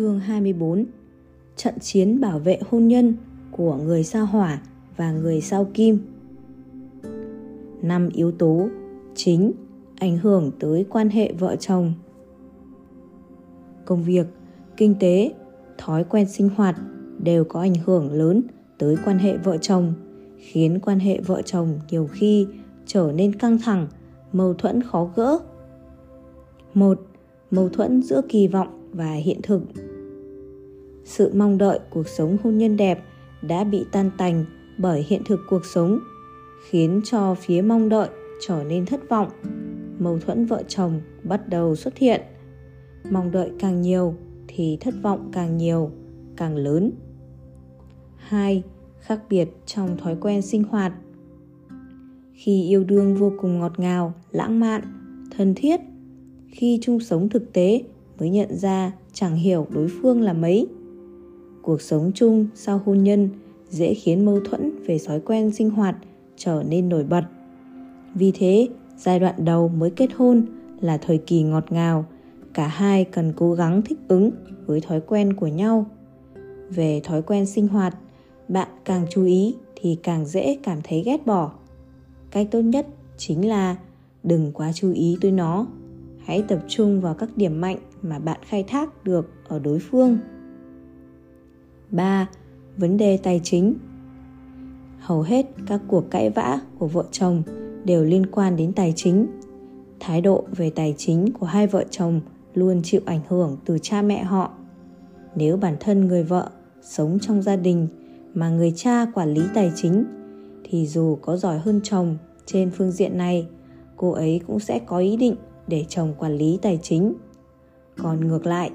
Chương 24 Trận chiến bảo vệ hôn nhân của người sao hỏa và người sao kim. Năm yếu tố chính ảnh hưởng tới quan hệ vợ chồng. Công việc, kinh tế, thói quen sinh hoạt đều có ảnh hưởng lớn tới quan hệ vợ chồng, khiến quan hệ vợ chồng nhiều khi trở nên căng thẳng, mâu thuẫn khó gỡ. Một, mâu thuẫn giữa kỳ vọng và hiện thực sự mong đợi cuộc sống hôn nhân đẹp đã bị tan tành bởi hiện thực cuộc sống khiến cho phía mong đợi trở nên thất vọng. Mâu thuẫn vợ chồng bắt đầu xuất hiện. Mong đợi càng nhiều thì thất vọng càng nhiều càng lớn. 2. Khác biệt trong thói quen sinh hoạt. Khi yêu đương vô cùng ngọt ngào, lãng mạn, thân thiết Khi chung sống thực tế mới nhận ra chẳng hiểu đối phương là mấy. Cuộc sống chung sau hôn nhân dễ khiến mâu thuẫn về thói quen sinh hoạt trở nên nổi bật. Vì thế, giai đoạn đầu mới kết hôn là thời kỳ ngọt ngào, cả hai cần cố gắng thích ứng với thói quen của nhau. Về thói quen sinh hoạt, bạn càng chú ý thì càng dễ cảm thấy ghét bỏ. Cách tốt nhất chính là đừng quá chú ý tới nó. Hãy tập trung vào các điểm mạnh mà bạn khai thác được ở đối phương. 3. Vấn đề tài chính. Hầu hết các cuộc cãi vã của vợ chồng đều liên quan đến tài chính. Thái độ về tài chính của hai vợ chồng luôn chịu ảnh hưởng từ cha mẹ họ. Nếu bản thân người vợ sống trong gia đình mà người cha quản lý tài chính, thì dù có giỏi hơn chồng trên phương diện này, cô ấy cũng sẽ có ý định để chồng quản lý tài chính. Còn ngược lại,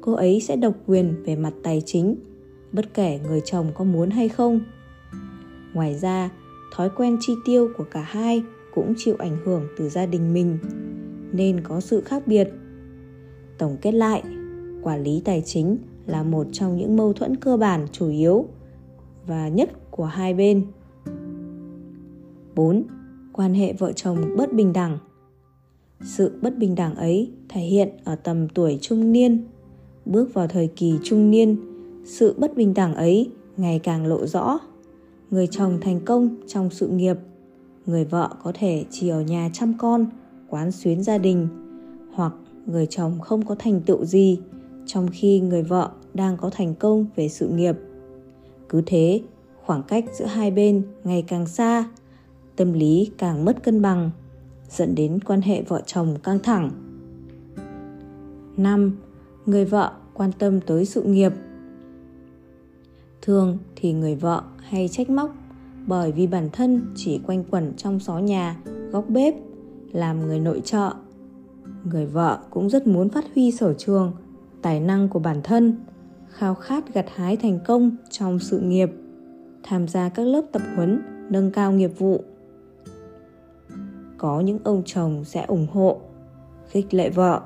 cô ấy sẽ độc quyền về mặt tài chính bất kể người chồng có muốn hay không ngoài ra thói quen chi tiêu của cả hai cũng chịu ảnh hưởng từ gia đình mình nên có sự khác biệt tổng kết lại quản lý tài chính là một trong những mâu thuẫn cơ bản chủ yếu và nhất của hai bên 4. Quan hệ vợ chồng bất bình đẳng Sự bất bình đẳng ấy thể hiện ở tầm tuổi trung niên. Bước vào thời kỳ trung niên, sự bất bình đẳng ấy ngày càng lộ rõ. Người chồng thành công trong sự nghiệp. Người vợ có thể chỉ ở nhà chăm con, quán xuyến gia đình. Hoặc người chồng không có thành tựu gì trong khi người vợ đang có thành công về sự nghiệp. Cứ thế, khoảng cách giữa hai bên ngày càng xa, tâm lý càng mất cân bằng, dẫn đến quan hệ vợ chồng căng thẳng. 5. Người vợ quan tâm tới sự nghiệp. Thường thì người vợ hay trách móc bởi vì bản thân chỉ quanh quẩn trong xó nhà, góc bếp, làm người nội trợ. Người vợ cũng rất muốn phát huy sở trường, tài năng của bản thân, khao khát gặt hái thành công trong sự nghiệp, tham gia các lớp tập huấn nâng cao nghiệp vụ. Có những ông chồng sẽ ủng hộ, khích lệ vợ,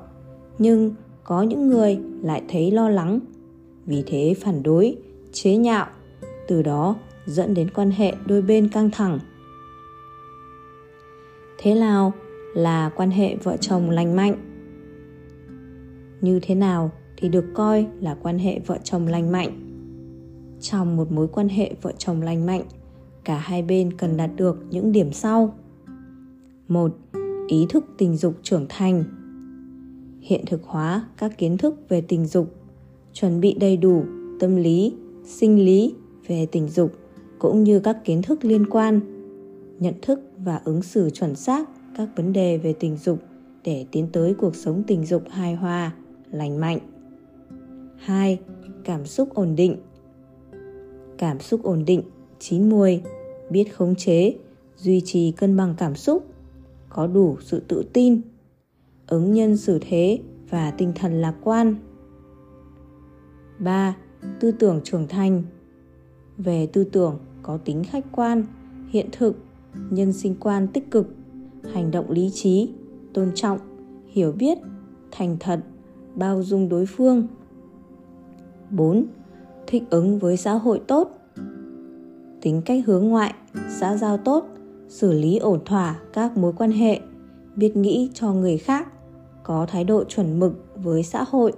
nhưng có những người lại thấy lo lắng, vì thế phản đối, chế nhạo, từ đó dẫn đến quan hệ đôi bên căng thẳng. Thế nào là quan hệ vợ chồng lành mạnh? Như thế nào thì được coi là quan hệ vợ chồng lành mạnh? Trong một mối quan hệ vợ chồng lành mạnh, cả hai bên cần đạt được những điểm sau. một Ý thức tình dục trưởng thành. Hiện thực hóa các kiến thức về tình dục, chuẩn bị đầy đủ tâm lý, sinh lý về tình dục cũng như các kiến thức liên quan nhận thức và ứng xử chuẩn xác các vấn đề về tình dục để tiến tới cuộc sống tình dục hài hòa lành mạnh 2. Cảm xúc ổn định Cảm xúc ổn định, chín muồi, biết khống chế, duy trì cân bằng cảm xúc, có đủ sự tự tin, ứng nhân xử thế và tinh thần lạc quan. 3. Tư tưởng trưởng thành Về tư tưởng, có tính khách quan hiện thực nhân sinh quan tích cực hành động lý trí tôn trọng hiểu biết thành thật bao dung đối phương 4. Thích ứng với xã hội tốt Tính cách hướng ngoại, xã giao tốt, xử lý ổn thỏa các mối quan hệ, biết nghĩ cho người khác, có thái độ chuẩn mực với xã hội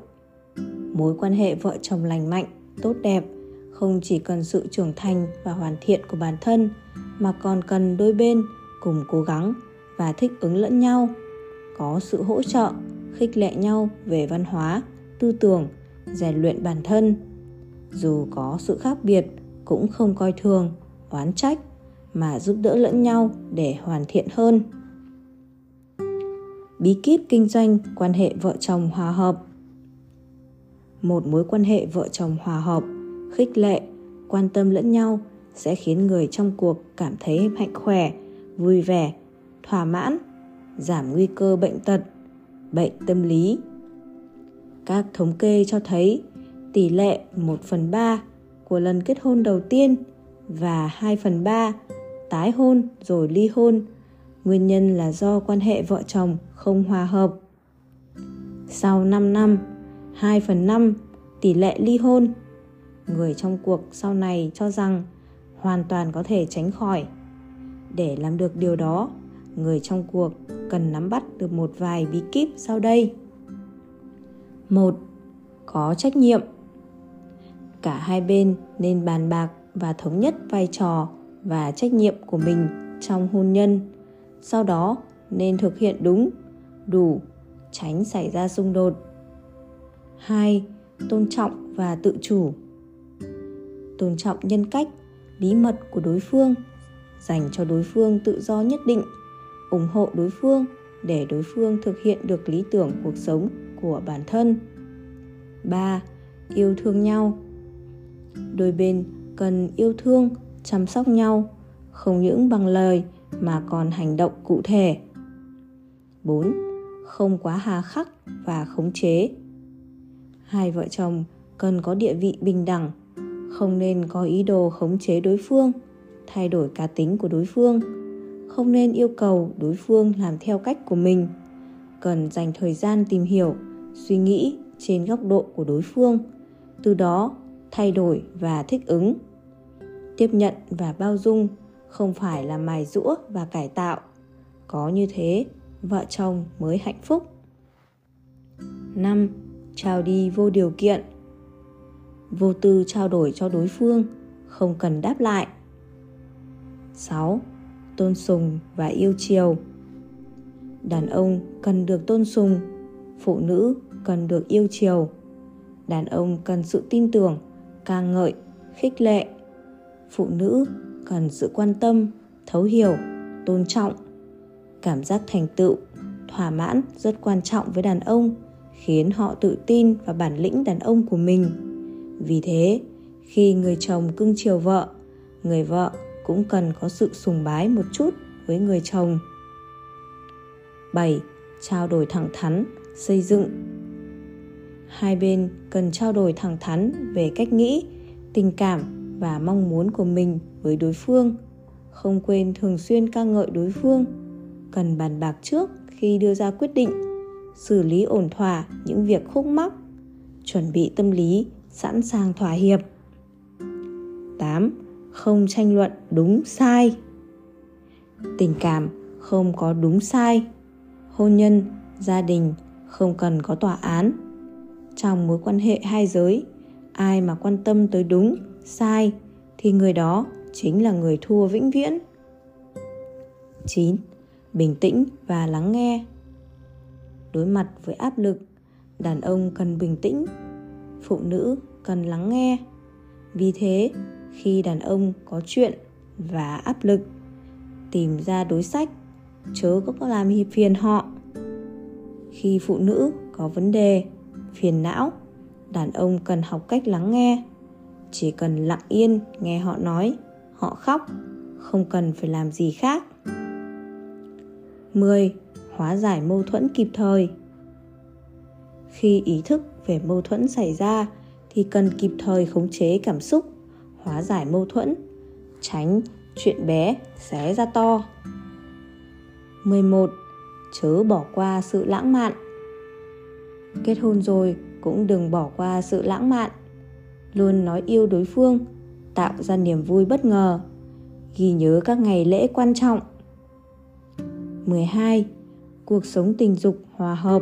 mối quan hệ vợ chồng lành mạnh, tốt đẹp, không chỉ cần sự trưởng thành và hoàn thiện của bản thân, mà còn cần đôi bên cùng cố gắng và thích ứng lẫn nhau, có sự hỗ trợ, khích lệ nhau về văn hóa, tư tưởng, rèn luyện bản thân. Dù có sự khác biệt, cũng không coi thường, oán trách, mà giúp đỡ lẫn nhau để hoàn thiện hơn. Bí kíp kinh doanh quan hệ vợ chồng hòa hợp một mối quan hệ vợ chồng hòa hợp khích lệ quan tâm lẫn nhau sẽ khiến người trong cuộc cảm thấy mạnh khỏe vui vẻ thỏa mãn giảm nguy cơ bệnh tật bệnh tâm lý các thống kê cho thấy tỷ lệ 1 phần 3 của lần kết hôn đầu tiên và 2 phần 3 tái hôn rồi ly hôn nguyên nhân là do quan hệ vợ chồng không hòa hợp. Sau 5 năm, 2 phần 5 tỷ lệ ly hôn. Người trong cuộc sau này cho rằng hoàn toàn có thể tránh khỏi. Để làm được điều đó, người trong cuộc cần nắm bắt được một vài bí kíp sau đây. một Có trách nhiệm. Cả hai bên nên bàn bạc và thống nhất vai trò và trách nhiệm của mình trong hôn nhân. Sau đó nên thực hiện đúng, đủ, tránh xảy ra xung đột. 2. Tôn trọng và tự chủ. Tôn trọng nhân cách, bí mật của đối phương, dành cho đối phương tự do nhất định, ủng hộ đối phương để đối phương thực hiện được lý tưởng cuộc sống của bản thân. 3. Yêu thương nhau. Đôi bên cần yêu thương, chăm sóc nhau, không những bằng lời mà còn hành động cụ thể. 4. Không quá hà khắc và khống chế. Hai vợ chồng cần có địa vị bình đẳng, không nên có ý đồ khống chế đối phương, thay đổi cá tính của đối phương, không nên yêu cầu đối phương làm theo cách của mình. Cần dành thời gian tìm hiểu, suy nghĩ trên góc độ của đối phương, từ đó thay đổi và thích ứng. Tiếp nhận và bao dung không phải là mài rũa và cải tạo. Có như thế, vợ chồng mới hạnh phúc. 5. Trao đi vô điều kiện Vô tư trao đổi cho đối phương, không cần đáp lại. 6. Tôn sùng và yêu chiều Đàn ông cần được tôn sùng, phụ nữ cần được yêu chiều. Đàn ông cần sự tin tưởng, ca ngợi, khích lệ. Phụ nữ cần sự quan tâm thấu hiểu tôn trọng cảm giác thành tựu thỏa mãn rất quan trọng với đàn ông khiến họ tự tin vào bản lĩnh đàn ông của mình. Vì thế khi người chồng cưng chiều vợ người vợ cũng cần có sự sùng bái một chút với người chồng. 7. Trao đổi thẳng thắn, xây dựng. Hai bên cần trao đổi thẳng thắn về cách nghĩ, tình cảm và mong muốn của mình với đối phương. Không quên thường xuyên ca ngợi đối phương. Cần bàn bạc trước khi đưa ra quyết định xử lý ổn thỏa những việc khúc mắc chuẩn bị tâm lý sẵn sàng thỏa hiệp 8. Không tranh luận đúng sai Tình cảm không có đúng sai Hôn nhân, gia đình không cần có tòa án Trong mối quan hệ hai giới Ai mà quan tâm tới đúng, sai Thì người đó chính là người thua vĩnh viễn. 9. Bình tĩnh và lắng nghe. Đối mặt với áp lực, đàn ông cần bình tĩnh, phụ nữ cần lắng nghe. Vì thế, khi đàn ông có chuyện và áp lực, tìm ra đối sách, chớ có làm phiền họ. Khi phụ nữ có vấn đề, phiền não, đàn ông cần học cách lắng nghe. Chỉ cần lặng yên nghe họ nói họ khóc, không cần phải làm gì khác. 10. Hóa giải mâu thuẫn kịp thời. Khi ý thức về mâu thuẫn xảy ra thì cần kịp thời khống chế cảm xúc, hóa giải mâu thuẫn, tránh chuyện bé xé ra to. 11. Chớ bỏ qua sự lãng mạn. Kết hôn rồi cũng đừng bỏ qua sự lãng mạn. Luôn nói yêu đối phương tạo ra niềm vui bất ngờ, ghi nhớ các ngày lễ quan trọng. 12. Cuộc sống tình dục hòa hợp.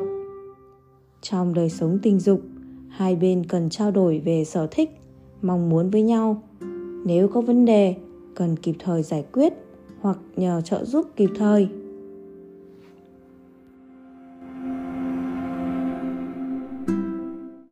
Trong đời sống tình dục, hai bên cần trao đổi về sở thích mong muốn với nhau. Nếu có vấn đề cần kịp thời giải quyết hoặc nhờ trợ giúp kịp thời.